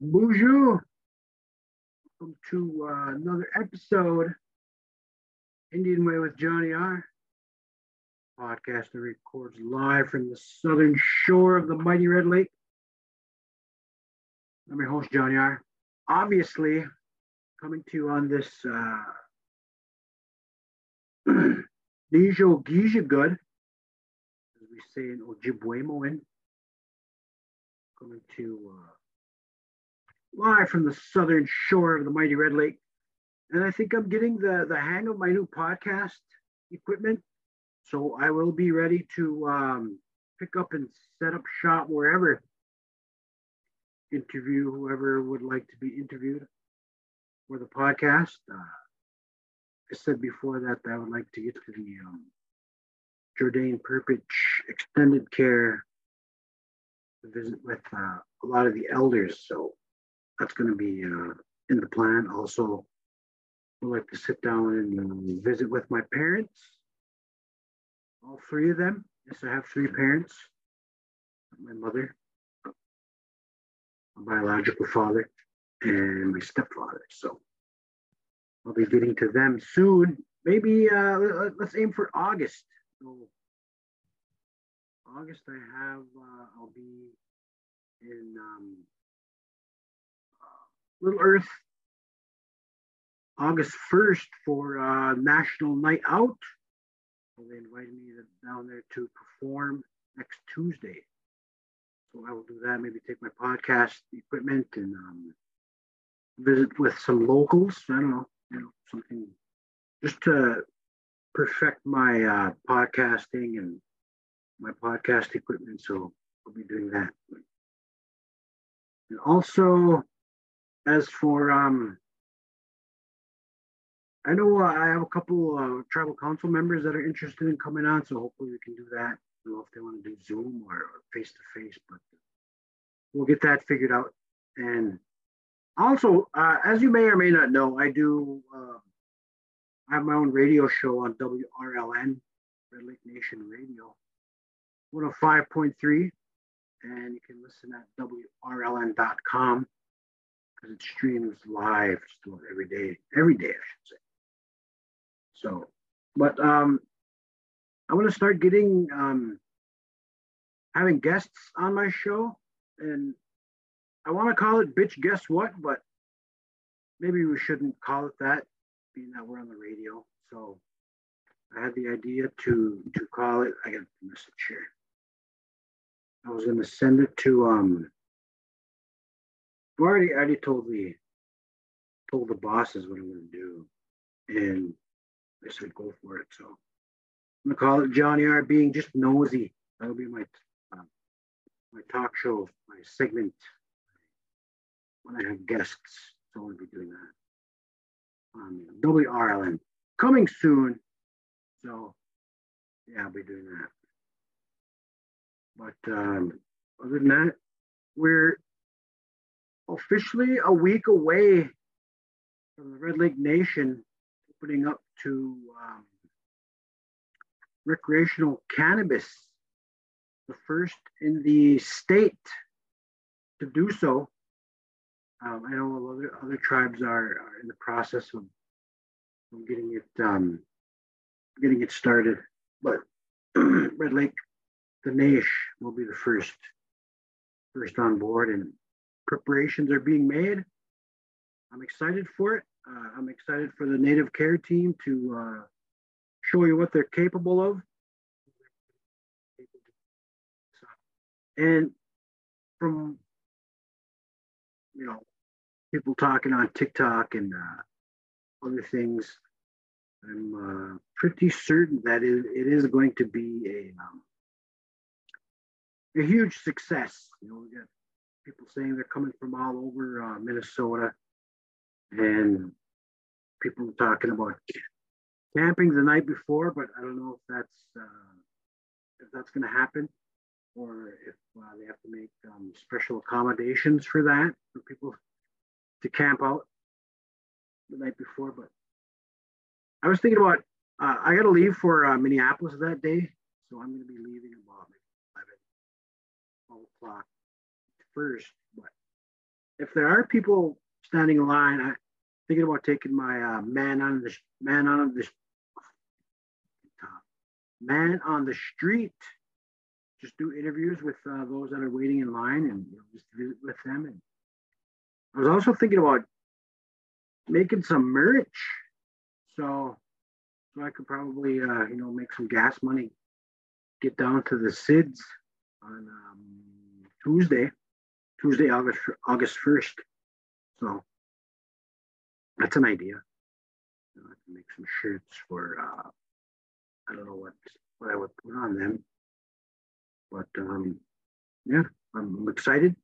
Bonjour. Welcome to uh, another episode, Indian Way with Johnny R. Podcast that records live from the southern shore of the mighty Red Lake. I'm your host, Johnny R. Obviously, coming to you on this uh, Nijo as we say in Ojibwemowin, coming to uh, live from the southern shore of the mighty Red Lake. And I think I'm getting the, the hang of my new podcast equipment. So I will be ready to um, pick up and set up shop wherever, interview whoever would like to be interviewed for the podcast. Uh, I said before that I would like to get to the um, Jourdain Perpich Extended Care to visit with uh, a lot of the elders. So that's going to be uh, in the plan. Also, would like to sit down and uh, visit with my parents, all three of them. Yes, I have three parents. My mother, my biological father, and my stepfather. So I'll be getting to them soon. Maybe uh, let's aim for August. So August, I have uh, I'll be in um, Little Earth August 1st for uh, National Night Out. So they invited me to, down there to perform next Tuesday. So I will do that, maybe take my podcast equipment and um, visit with some locals. I don't know, you know, something just to perfect my uh, podcasting and my podcast equipment. So I'll be doing that. And also, as for um, I know uh, I have a couple uh, tribal council members that are interested in coming on, so hopefully we can do that. I don't know if they want to do Zoom or face to face, but we'll get that figured out. And also, uh, as you may or may not know, I do uh, I have my own radio show on WRLN, Red Lake Nation Radio, 105.3, and you can listen at WRLN.com because it streams live still every day, every day, I should say. So, but um, I want to start getting um, having guests on my show, and I want to call it "Bitch Guess What," but maybe we shouldn't call it that, being that we're on the radio. So, I had the idea to to call it. I got a message here. I was going to send it to um I already, already told the told the bosses what I'm going to do, and they said go for it. So I'm gonna call it Johnny R being just nosy. That'll be my uh, my talk show, my segment when I have guests. So I'll be doing that. Um, coming soon. So yeah, I'll be doing that. But um, other than that, we're officially a week away from the Red Lake Nation opening up to um, recreational cannabis, the first in the state to do so. Um, I know other other tribes are, are in the process of, of getting it um, getting it started, but Red Lake, the Naish will be the first first on board, and preparations are being made. I'm excited for it. Uh, I'm excited for the Native Care team to uh, show you what they're capable of. And from, you know, people talking on TikTok and uh, other things, I'm uh, pretty certain that it, it is going to be a um, a huge success. You know, we got people saying they're coming from all over uh, Minnesota, and people talking about camping the night before, but I don't know if that's uh, if that's going to happen, or if uh, they have to make um, special accommodations for that for people to camp out the night before. But I was thinking about uh, I got to leave for uh, Minneapolis that day, so I'm going to be leaving about 11, 12 o'clock but if there are people standing in line, I thinking about taking my uh, man on the man on the man on the street. Just do interviews with uh, those that are waiting in line and you know, just visit with them. And I was also thinking about making some merch, so so I could probably uh, you know make some gas money. Get down to the SIDS on um, Tuesday, Tuesday, August August first. So that's an idea. You know, I can make some shirts for uh, I don't know what what I would put on them, but um, yeah, I'm, I'm excited.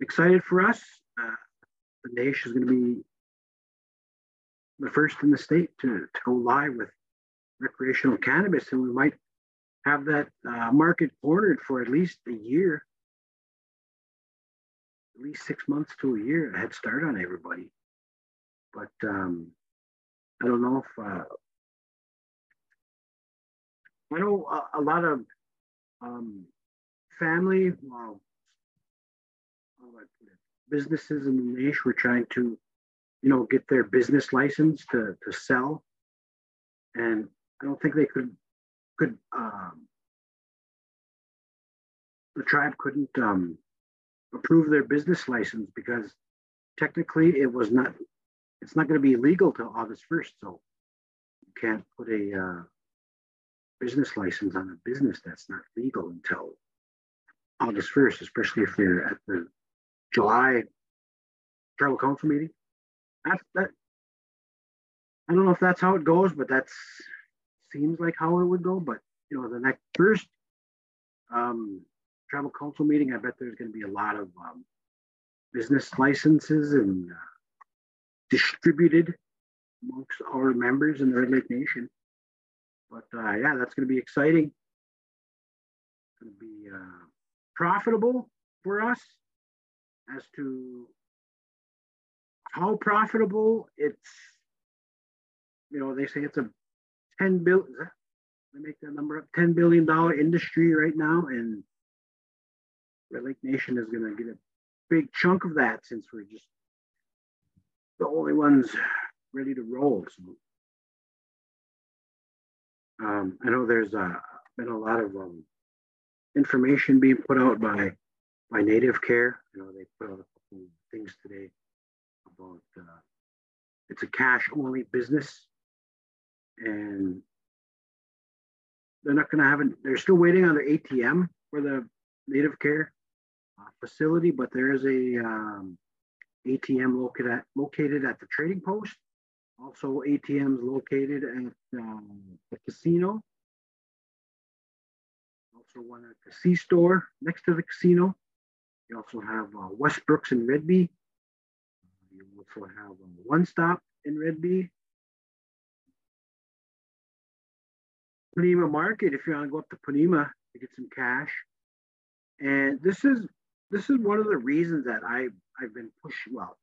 Excited for us. Uh, the nation is going to be the first in the state to, to go live with recreational cannabis, and we might have that uh, market cornered for at least a year, at least six months to a year, a head start on everybody. But um, I don't know if uh, I know a, a lot of um, family, well, businesses in the niche were trying to, you know, get their business license to, to sell. And I don't think they could, could, um, the tribe couldn't um, approve their business license because technically it was not, it's not going to be legal till August 1st. So you can't put a, uh, business license on a business that's not legal until August 1st, especially if they're at the July tribal council meeting. That's that. I don't know if that's how it goes, but that seems like how it would go. But you know, the next first um, tribal council meeting, I bet there's going to be a lot of um, business licenses and uh, distributed amongst our members in the Red Lake Nation. But uh, yeah, that's going to be exciting. It's going to be uh, profitable for us as to how profitable it's. You know, they say it's a 10 billion. Let me make that number up. 10 billion dollar industry right now, and Red Lake Nation is going to get a big chunk of that since we're just the only ones ready to roll. So um, I know there's uh, been a lot of um, information being put out by by Native Care. You know, they put out a couple things today about uh, it's a cash only business, and they're not going to have it. They're still waiting on their ATM for the Native Care facility, but there is a um, ATM located at, located at the trading post also ATMs located at um, the casino. Also one at the C-store next to the casino. You also have uh, Westbrooks in Redby. You also have uh, One Stop in Redby. Ponemah Market, if you want to go up to Ponemah to get some cash. And this is this is one of the reasons that I I've been pushing well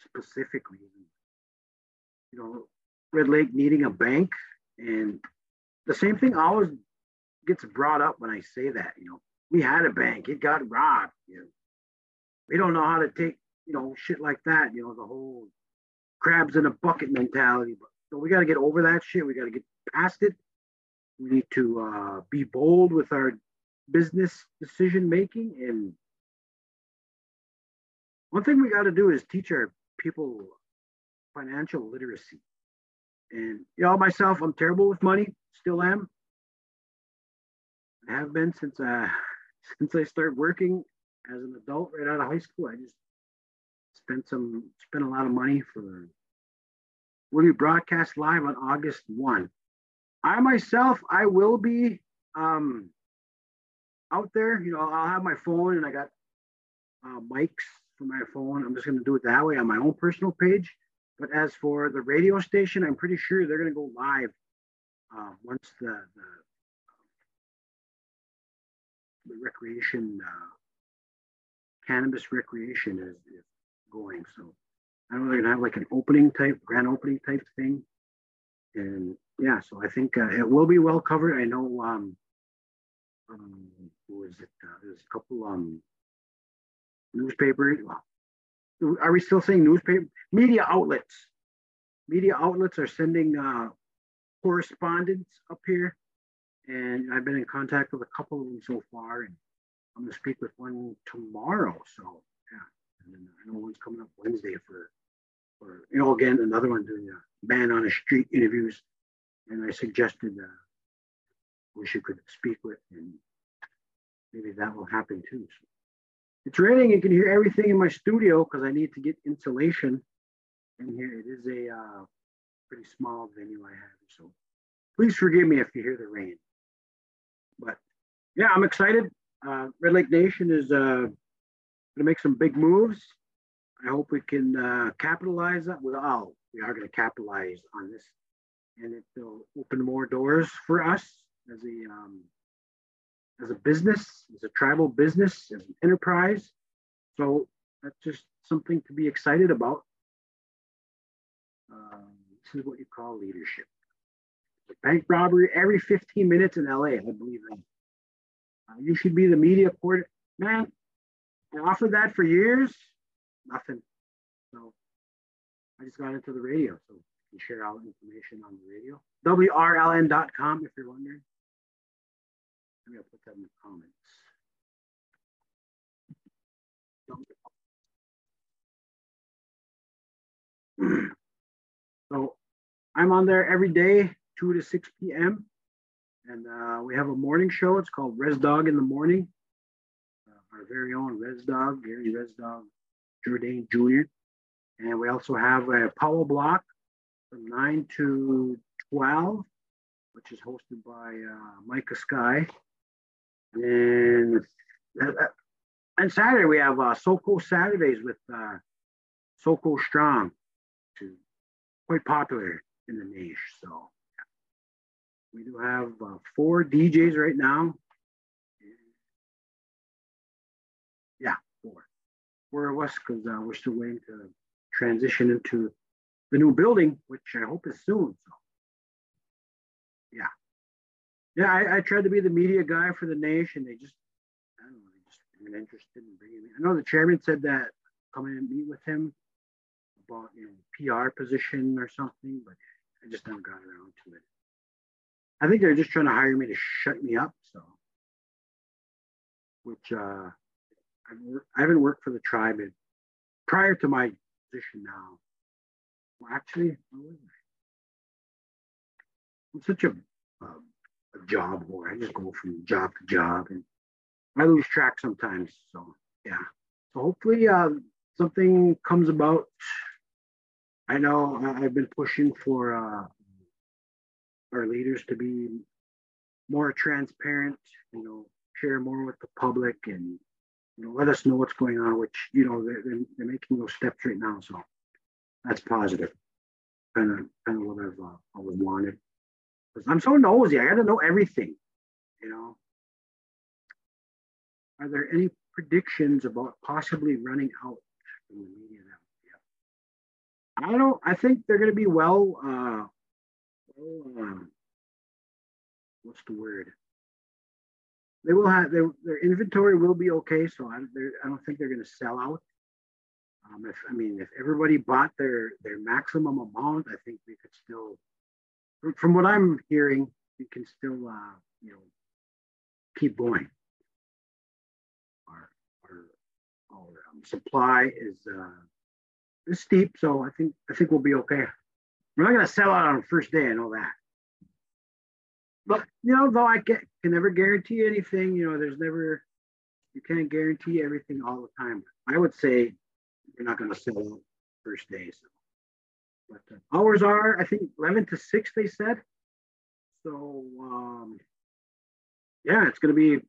specific reasons you know, Red Lake needing a bank. And the same thing always gets brought up when I say that, you know, we had a bank, it got robbed. You know, we don't know how to take, you know, shit like that, you know, the whole crabs in a bucket mentality. But so we got to get over that shit. We got to get past it. We need to uh, be bold with our business decision making. And one thing we got to do is teach our people financial literacy. And you know, myself, I'm terrible with money, still am. I have been since uh since I started working as an adult right out of high school. I just spent some spent a lot of money for when we broadcast live on August 1. I myself, I will be um out there. You know, I'll have my phone and I got uh, mics for my phone. I'm just going to do it that way on my own personal page. But as for the radio station, I'm pretty sure they're going to go live uh, once the, the, the recreation, uh, cannabis recreation is, is going. So I know they're going to have like an opening type, grand opening type thing. And yeah, so I think uh, it will be well covered. I know, um, um, who is it? Uh, there's a couple um, newspapers, well, are we still saying newspaper? Media outlets. Media outlets are sending uh, correspondence up here. And I've been in contact with a couple of them so far. And I'm going to speak with one tomorrow. So, yeah. And then I know one's coming up Wednesday for, for you know, again, another one doing a man on the street interviews. And I suggested uh, who she could speak with. And maybe that will happen too. So it's raining. You can hear everything in my studio because I need to get insulation in here. It is a uh, pretty small venue I have. So please forgive me if you hear the rain. But yeah, I'm excited. Uh, Red Lake Nation is uh, going to make some big moves. I hope we can uh, capitalize that. Well, we are going to capitalize on this, and it will open more doors for us as a um, as a business, as a tribal business, as an enterprise. So that's just something to be excited about. Um, this is what you call leadership. Bank robbery every 15 minutes in LA, I believe. Uh, you should be the media court. Man, I offered that for years, nothing. So I just got into the radio, so I can share all the information on the radio. WRLN.com if you're wondering. Maybe I'll put that in the comments. so I'm on there every day, 2 to 6 p.m. And uh, we have a morning show. It's called Res Dog in the Morning. Uh, our very own Res Dog, Gary Res Dog Jourdain Jr. And we also have a power block from 9 to 12, which is hosted by uh, Micah Sky. And uh, and Saturday we have uh, SoCo Saturdays with uh, SoCo Strong, which is quite popular in the niche. So yeah. we do have uh, four DJs right now. Yeah, four. Four of us because uh, we're still waiting to transition into the new building, which I hope is soon. So yeah. Yeah, I, I, tried to be the media guy for the nation. They just, I don't know, they just weren't interested in bringing me. I know the chairman said that come in and meet with him about you know PR position or something, but I just never got around to it. I think they're just trying to hire me to shut me up. So, which uh, I haven't worked for the tribe in, prior to my position now. Well, actually, I'm such a um, a job whore. I just go from job to job and I lose track sometimes. So yeah. So hopefully uh, something comes about. I know I've been pushing for uh, our leaders to be more transparent, you know, share more with the public and you know let us know what's going on, which you know they're, they're making those steps right now. So that's positive. Kind of kind of what I've uh, always wanted. I'm so nosy. I got to know everything. You know. Are there any predictions about possibly running out in the media now? I don't. I think they're going to be well. Uh, well uh, what's the word? They will have their, their inventory will be okay. So I, I don't think they're going to sell out. Um, if I mean, if everybody bought their their maximum amount, I think we could still from what I'm hearing, we can still, uh, you know, keep going. Our, our, our um, supply is uh, is steep, so I think I think we'll be okay. We're not going to sell out on the first day. I know that. But you know, though I can, can never guarantee anything. You know, there's never you can't guarantee everything all the time. I would say you're not going to sell out first day. So but hours are, I think, 11 to 6, they said. So, um, yeah, it's going to be it's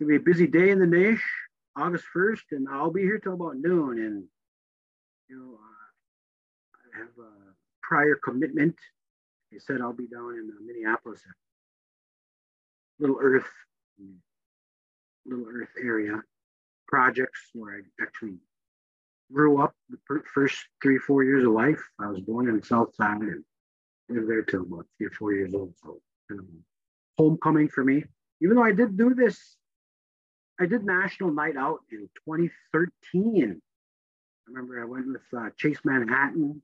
going to be a busy day in the Niche, August 1st, and I'll be here till about noon. And, you know, uh, I have a prior commitment. They said I'll be down in uh, Minneapolis, Little Earth, Little Earth area projects where I actually grew up the first three, four years of life. I was born in South Side and lived there till about three or four years old. So homecoming for me. Even though I did do this I did National Night Out in 2013. I remember I went with uh, Chase Manhattan,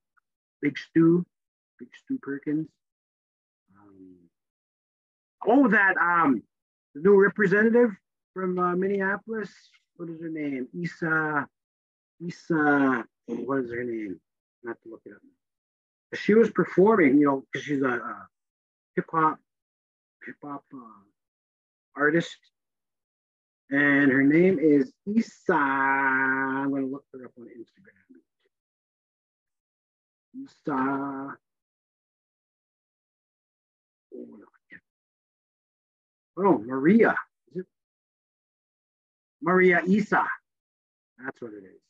Big Stu, Big Stu Perkins. Um, oh, that um, the new representative from uh, Minneapolis. What is her name? Isa. Isa. What is her name? Not to look it up. She was performing, you know, because she's a, a hip hop hip hop uh, artist, and her name is Isa. I'm to look her up on Instagram. Isa. Oh, Maria. Maria Isa. That's what it is.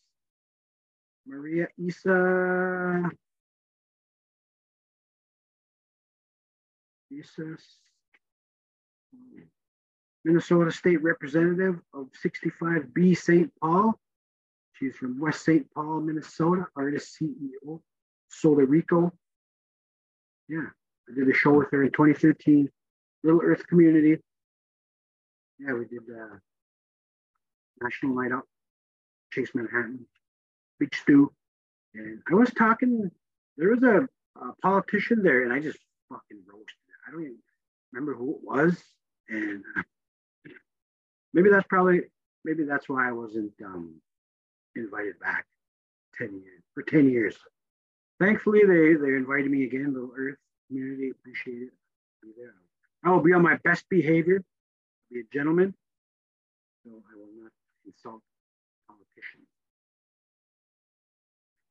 Maria Isa. Isa. Minnesota State Representative of 65B St. Paul. She's from West St. Paul, Minnesota, artist CEO, Solar Rico. Yeah, I did a show with her in 2013, Little Earth Community. Yeah, we did uh, National Night Out, Chase Manhattan, Big Stu. And I was talking, there was a, a politician there, and I just fucking roasted. I don't even remember who it was. And maybe that's probably, maybe that's why I wasn't um, invited back 10 years, for 10 years. Thankfully, they, they invited me again, Little Earth community, appreciate it. I will be on my best behavior be a gentleman, so I will not insult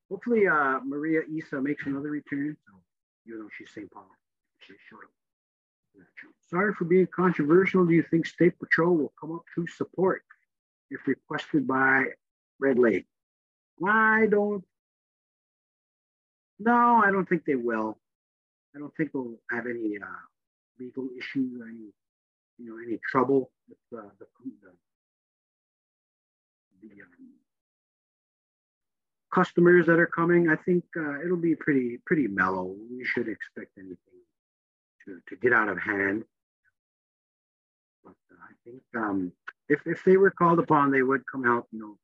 Hopefully, uh, Maria Isa makes another return. So, even though she's St. Paul. Sorry for being controversial. Do you think State Patrol will come up to support if requested by Red Lake? I don't. No, I don't think they will. I don't think we'll have any uh, legal issues or any you know, any trouble with uh, the, the, the um, customers that are coming, I think uh, it'll be pretty pretty mellow. We should expect anything to, to get out of hand. But uh, I think um, if, if they were called upon, they would come out. You know,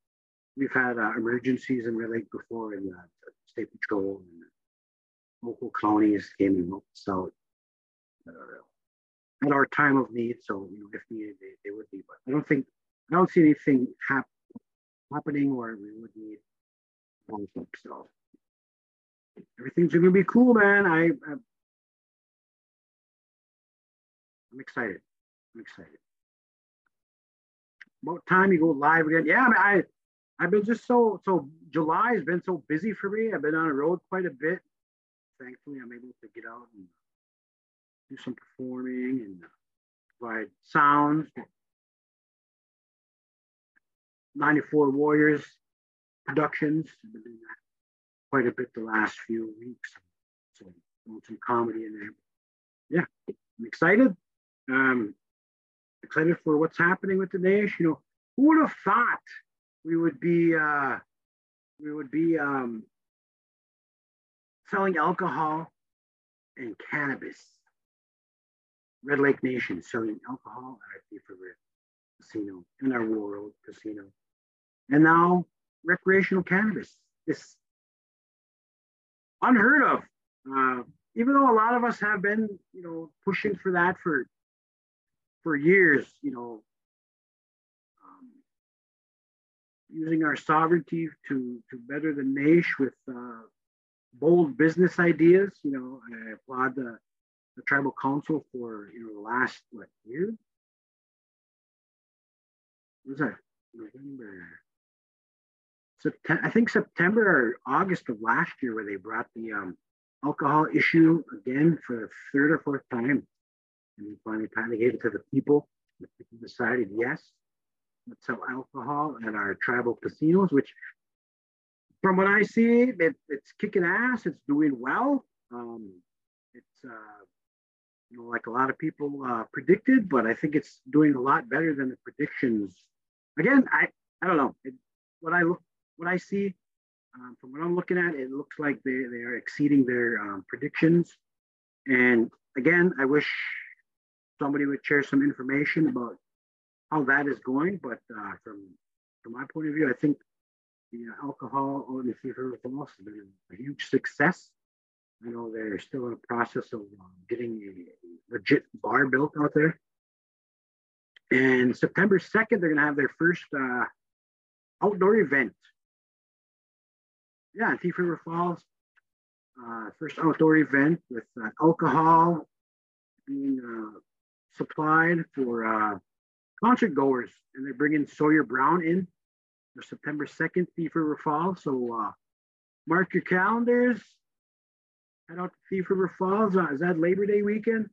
we've had uh, emergencies in Red Lake before, and state patrol and local counties came and helped us out. At our time of need. So you know, if needed, they, they would be. But I don't think I don't see anything hap- happening where we would need So everything's gonna be cool, man. I, I I'm excited. I'm excited. About time you go live again. Yeah, I, I I've been just so so July has been so busy for me. I've been on the road quite a bit. Thankfully, I'm able to get out and do some performing and provide sounds. 94 Warriors Productions. I've been doing that quite a bit the last few weeks. So doing some comedy in there. Yeah, I'm excited. Um, excited for what's happening with the nation. You know, who would have thought we would be uh, we would be um, selling alcohol and cannabis Red Lake Nation selling alcohol at a favorite casino in our world casino. And now recreational cannabis. This unheard of. Uh, even though a lot of us have been, you know, pushing for that for for years, you know, um, using our sovereignty to to better the nation with uh, bold business ideas. You know, I applaud the the tribal council for you know the last what year? Was that November? I think September or August of last year, where they brought the um, alcohol issue again for the third or fourth time, and finally, finally gave it to the people. The people decided yes, let's sell alcohol at our tribal casinos, which, from what I see, it, it's kicking ass. It's doing well. Um, it's uh, you know, like a lot of people uh, predicted, but I think it's doing a lot better than the predictions. Again, I, I don't know. It, what I look, what I see um, from what I'm looking at, it looks like they, they are exceeding their um, predictions. And again, I wish somebody would share some information about how that is going, but uh, from from my point of view, I think the alcohol on the Thief River Falls has been a huge success. I know they're still in the process of um, getting a legit bar built out there. And September 2nd, they're going to have their first uh, outdoor event. Yeah, Thief River Falls, uh, first outdoor event with uh, alcohol being uh, supplied for uh, concert goers. And they're bringing Sawyer Brown in for September 2nd, Thief River Falls. So uh, mark your calendars. Head out to Thief River Falls. Uh, is that Labor Day weekend?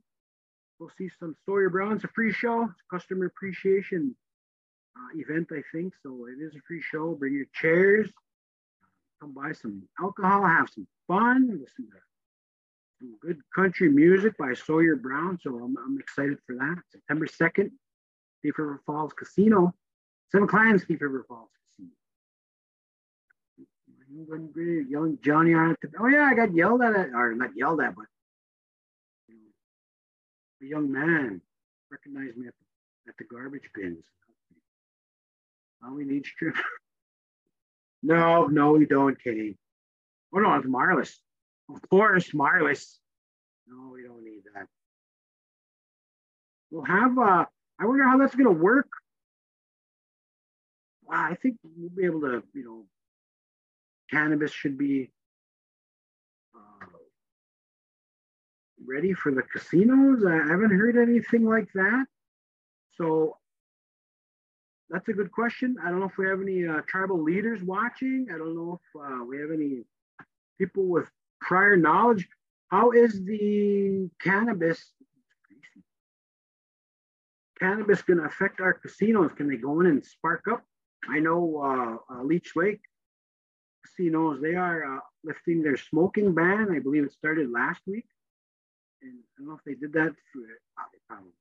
We'll see some Sawyer Brown. It's a free show. It's customer appreciation uh, event, I think. So it is a free show. Bring your chairs. Come buy some alcohol. Have some fun. Listen to some good country music by Sawyer Brown. So I'm, I'm excited for that. September 2nd, Thief River Falls Casino. Seven Clans, Thief River Falls Casino. Young Johnny on it. Oh yeah, I got yelled at, or not yelled at, but a young man recognized me at the, at the garbage bins. All we need strip. no, no, we don't, Kenny. Oh no, it's Marlis. Of course, Marlis. No, we don't need that. We'll have uh I wonder how that's gonna work. Wow, I think we'll be able to, you know, cannabis should be ready for the casinos? I haven't heard anything like that. So that's a good question. I don't know if we have any uh, tribal leaders watching. I don't know if uh, we have any people with prior knowledge. How is the cannabis cannabis going to affect our casinos? Can they go in and spark up? I know uh, uh Leech Lake casinos they are uh, lifting their smoking ban. I believe it started last week and I don't know if they did that for um,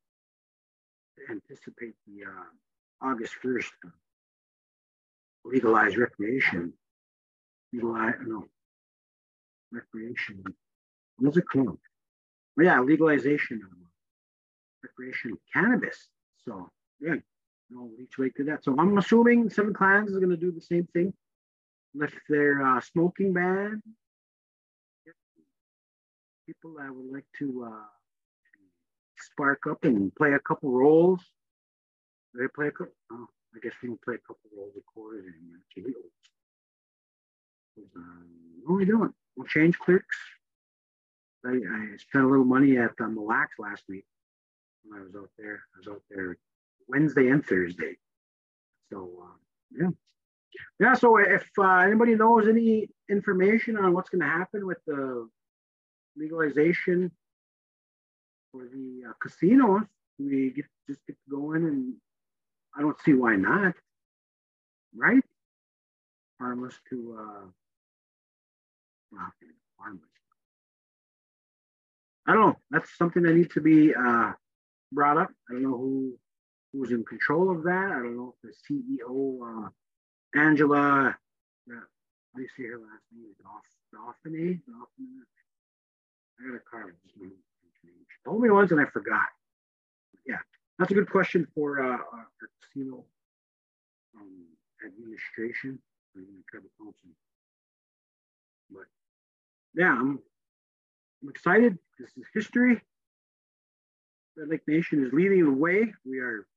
to anticipate the uh, August 1st uh, legalized recreation. Legalize, no, recreation. What's it called? Well, yeah, legalization of recreational cannabis. So, yeah, no, Leech Lake to that. So I'm assuming Seven Clans is going to do the same thing. Lift their uh, smoking ban people that would like to uh, spark up and play a couple roles. They play a couple. Oh, I guess we can play a couple roles of chords uh, what are we doing? We'll change clerks. I, I spent a little money at uh, Mille Lacs last week when I was out there. I was out there Wednesday and Thursday. So uh, yeah, yeah. So if uh, anybody knows any information on what's going to happen with the legalization for the uh, casinos, we get just get going, and I don't see why not, right? Harmless to uh, well, harmless. I don't know. That's something that needs to be uh, brought up. I don't know who who's in control of that. I don't know if the CEO, uh, Angela, uh, do you see her last name? Dauphine? Dauphine? I got a card. Told me once and I forgot. Yeah, that's a good question for uh, our casino um, administration or tribal council. But yeah, I'm, I'm excited. This is history. Red Lake Nation is leading the way. We are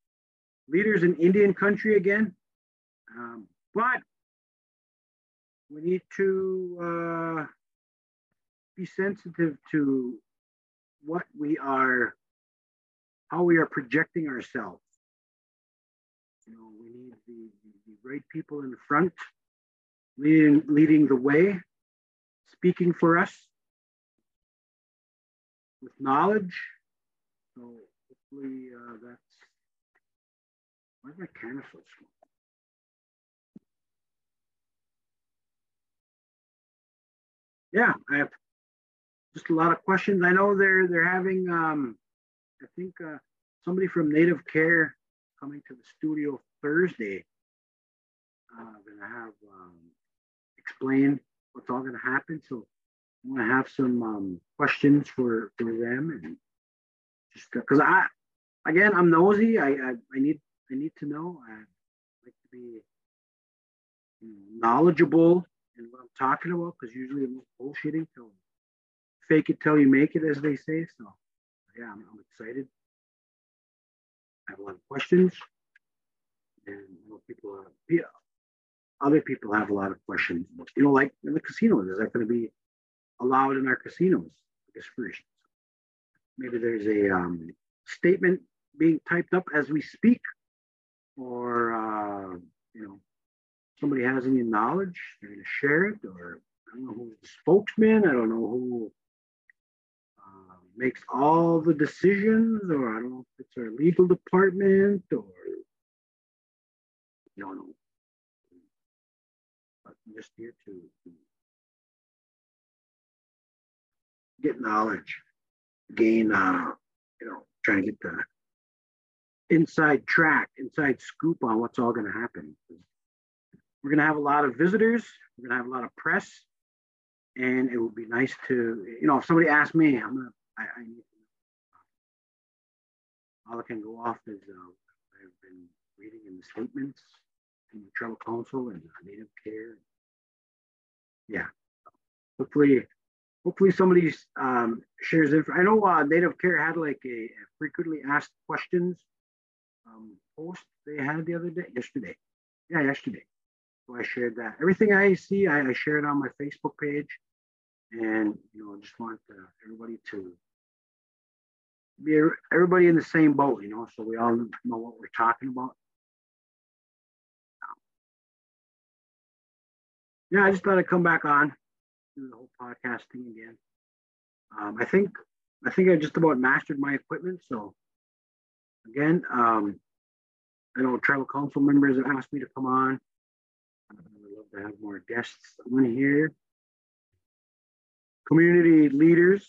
leaders in Indian country again. Um, but we need to uh, be sensitive to what we are, how we are projecting ourselves. You know, we need the, the right people in front, leading, leading the way, speaking for us with knowledge. So hopefully uh, that's, why's my camera so small? Yeah, I have just a lot of questions. I know they're they're having um, I think uh, somebody from Native Care coming to the studio Thursday. Uh, gonna have um, explain what's all gonna happen. So I'm gonna have some um, questions for for them and just because I again I'm nosy. I, I I need I need to know. I'd like to be knowledgeable in what I'm talking about because usually I'm bullshitting fake it till you make it, as they say. So yeah, I'm, I'm excited. I have a lot of questions, and people are, yeah, other people have a lot of questions. You know, like in the casinos, is that going to be allowed in our casinos? I. Maybe there's a um, statement being typed up as we speak, or uh, you know, somebody has any knowledge, they're going to share it, or I don't know who's the spokesman. I don't know who makes all the decisions, or I don't know if it's our legal department, or I don't know. I'm just here to, get knowledge, gain, uh, you know, trying to get the inside track, inside scoop on what's all going to happen. We're going to have a lot of visitors. We're going to have a lot of press. And it would be nice to, you know, if somebody asked me, I'm going to, I, I need to know. All I can go off is uh, I've been reading in the statements from the Tribal Council and Native Care. Yeah. Hopefully, hopefully somebody um, shares it. I know uh, Native Care had like a, a frequently asked questions um, post they had the other day, yesterday. Yeah, yesterday. So I shared that. Everything I see, I, I share it on my Facebook page. And, you know, I just want uh, everybody to be everybody in the same boat, you know, so we all know what we're talking about. Yeah, I just thought I'd come back on, do the whole podcast thing again. Um, I think I think I just about mastered my equipment. So again, um, I know tribal council members have asked me to come on. I would love to have more guests on here. Community leaders.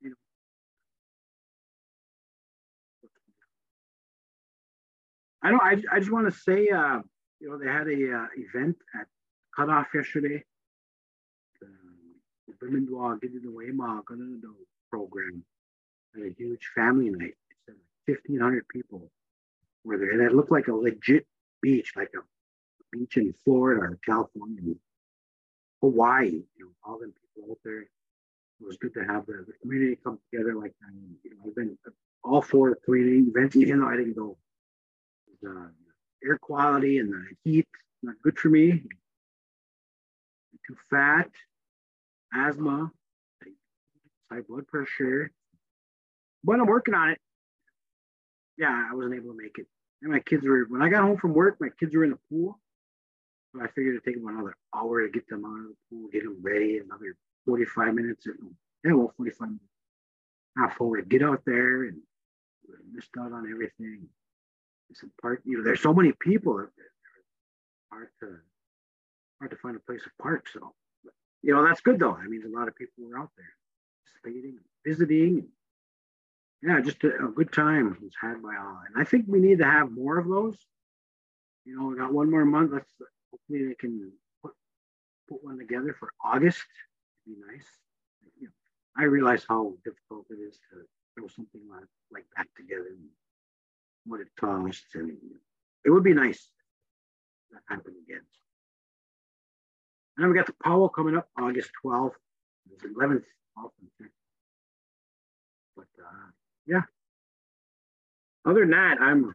You know. I don't. I, I just want to say, uh, you know, they had a uh, event at Cutoff yesterday. The Bimindwa Getting Away program had a huge family night. 1,500 people were there. And it looked like a legit beach, like a beach in Florida or California, Hawaii. You know, all them people out there. It was good to have the, the community come together like that. And, you know, I've been all for the community events, even though I didn't go. The air quality and the heat not good for me. too fat, asthma, high blood pressure. But I'm working on it. Yeah, I wasn't able to make it. And my kids were when I got home from work, my kids were in the pool. I figured it'd take them another hour to get them out of the pool, get them ready, another 45 minutes. Yeah, well, 45 minutes. Half hour to get out there and missed out on everything. It's a part, you know, there's so many people That. Hard to hard to find a place to park. So you know, that's good though. I mean, a lot of people were out there participating, visiting. Yeah, just a, a, good time was had by all. And I think we need to have more of those. You know, we got one more month. Let's hopefully they can put put one together for August. It'd be nice. You know, I realize how difficult it is to throw something like, like that together and what it costs. And it would be nice that happen again. And then we got the powwow coming up August 12th, 11th. 12th but uh, yeah, other than that, I'm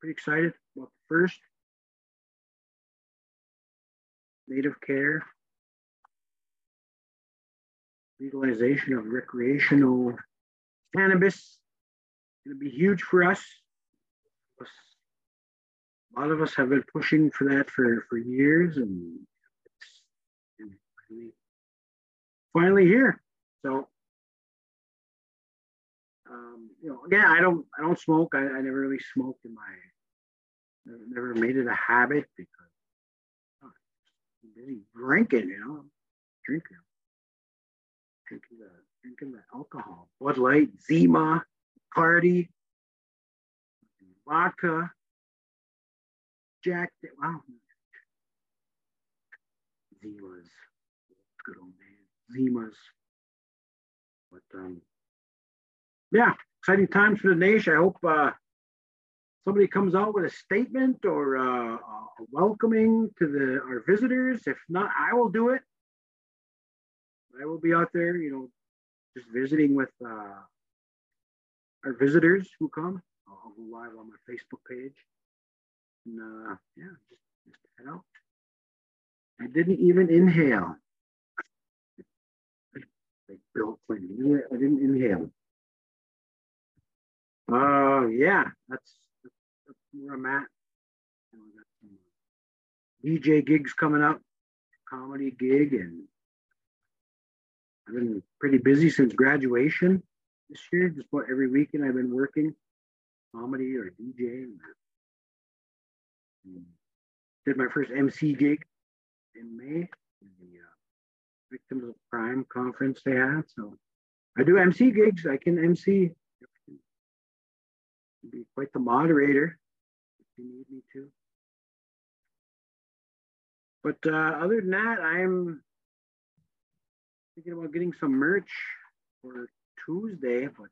pretty excited about the first native care legalization of recreational cannabis. Going to be huge for us. A lot of us have been pushing for that for, for years, and it's finally, finally here. So um, you know, again, I don't, I don't smoke. I, I never really smoked in my, never, made it a habit because busy drinking, you know, drinking, drinking the, drinking the alcohol, Bud Light, Zima, Party, vodka, Jack. Wow, Zimas, good old man, Zimas, but um yeah, exciting times for the nation. I hope uh, somebody comes out with a statement or a welcoming to the our visitors. If not, I will do it. I will be out there, you know, just visiting with uh, our visitors who come. I'll go live on my Facebook page. And uh, yeah, just, just head out. I didn't even inhale. Like Bill Clinton, I didn't inhale. Uh, yeah, that's where I'm at. DJ gigs coming up, comedy gig, and I've been pretty busy since graduation this year. Just about every weekend I've been working comedy or DJ. Did my first MC gig in May, in the uh, Victims of Crime conference they had. So I do MC gigs. I can MC. Be quite the moderator you need me to. But uh, other than that, I'm thinking about getting some merch for Tuesday, but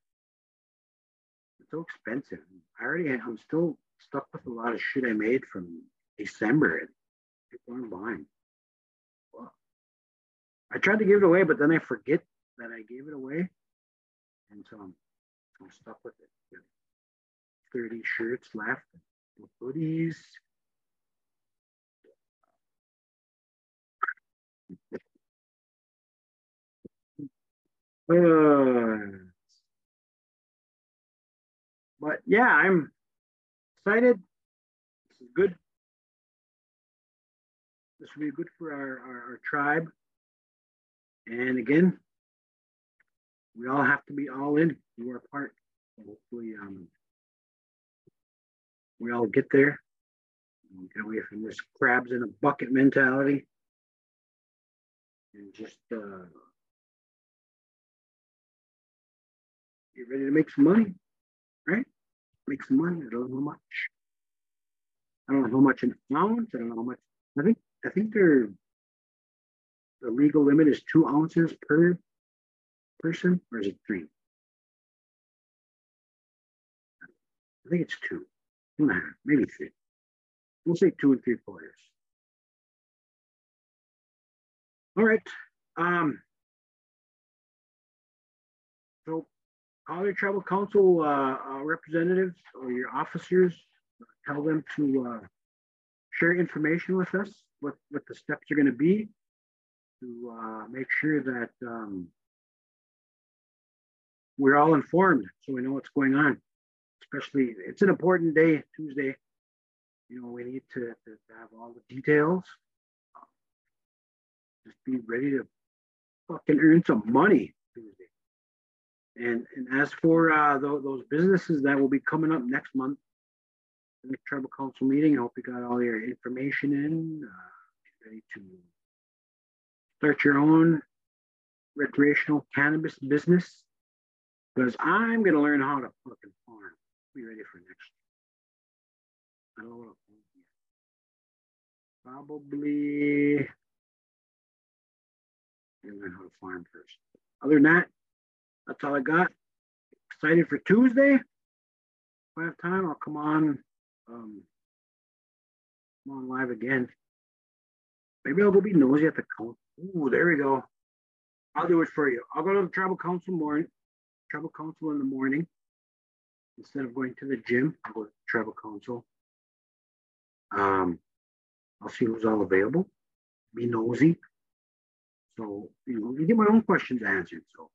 it's so expensive. I already, I'm still stuck with a lot of shit I made from December and people aren't buying. Well, I tried to give it away, but then I forget that I gave it away. And so I'm, I'm stuck with it. 30 shirts left, hoodies. Uh, but yeah, I'm excited. This is good. This will be good for our, our, our tribe. And again, we all have to be all in, do our part. hopefully, um, we all get there. Get away from this crabs in a bucket mentality. And just uh, get ready to make some money, right? Make some money. I don't know how much. I don't know how much ounce. I don't know how much. I think I think they're the legal limit is two ounces per person, or is it three? I think it's two, two and a half, maybe three. We'll say two and three quarters. All right. Um, so call your tribal council uh, uh, representatives or your officers, tell them to uh, share information with us, what, what the steps are going to be to uh, make sure that um, we're all informed so we know what's going on. Especially, it's an important day, Tuesday. You know, we need to, to, have all the details. Just be ready to fucking earn some money Tuesday. And, and as for uh, th those businesses that will be coming up next month, the tribal council meeting, I hope you got all your information in, uh, ready to start your own recreational cannabis business because I'm going to learn how to fucking. Be ready for next year. I don't know what Probably learn how to farm first. Other than that, that's all I got. Excited for Tuesday. If I have time, I'll come on, um, come on live again. Maybe I'll go be nosy at the council. Ooh, there we go. I'll do it for you. I'll go to the tribal council morning, tribal council in the morning. Instead of going to the gym, I'll go to tribal council. Um, I'll see who's all available. Be nosy. So, you know, you get my own questions answered. So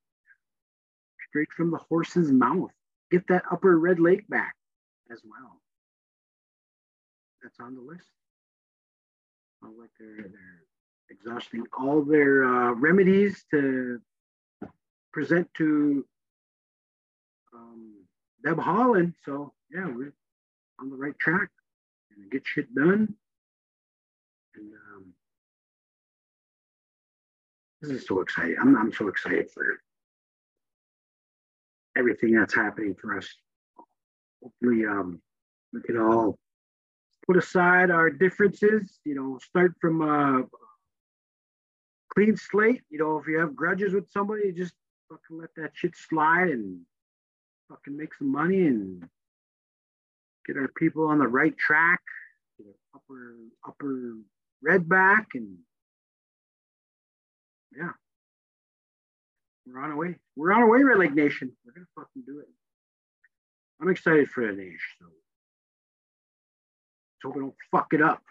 straight from the horse's mouth. Get that upper red lake back as well. That's on the list. Sounds like they're, they're exhausting all their uh, remedies to present to um, Deb Haaland. So yeah, we're on the right track and get shit done. And um, this is so exciting. I'm, I'm so excited for everything that's happening for us. Hopefully, um, we can all put aside our differences, you know, start from a clean slate. You know, if you have grudges with somebody, just fucking let that shit slide and fucking make some money and get our people on the right track, get upper upper red back, and yeah, we're on our way. We're on our way, Red Lake Nation. We're gonna fucking do it. I'm excited for the nation. So hope we don't fuck it up.